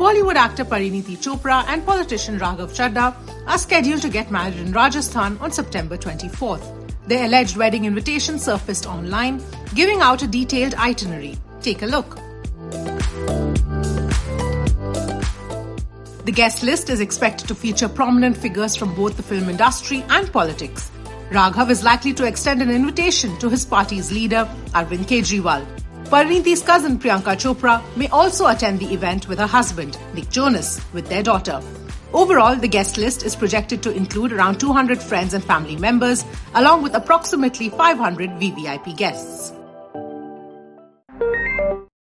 Bollywood actor Parineeti Chopra and politician Raghav Chadha are scheduled to get married in Rajasthan on September 24th. Their alleged wedding invitation surfaced online, giving out a detailed itinerary. Take a look. The guest list is expected to feature prominent figures from both the film industry and politics. Raghav is likely to extend an invitation to his party's leader, Arvind Kejriwal. Parineeti's cousin Priyanka Chopra may also attend the event with her husband, Nick Jonas, with their daughter. Overall, the guest list is projected to include around 200 friends and family members, along with approximately 500 VVIP guests.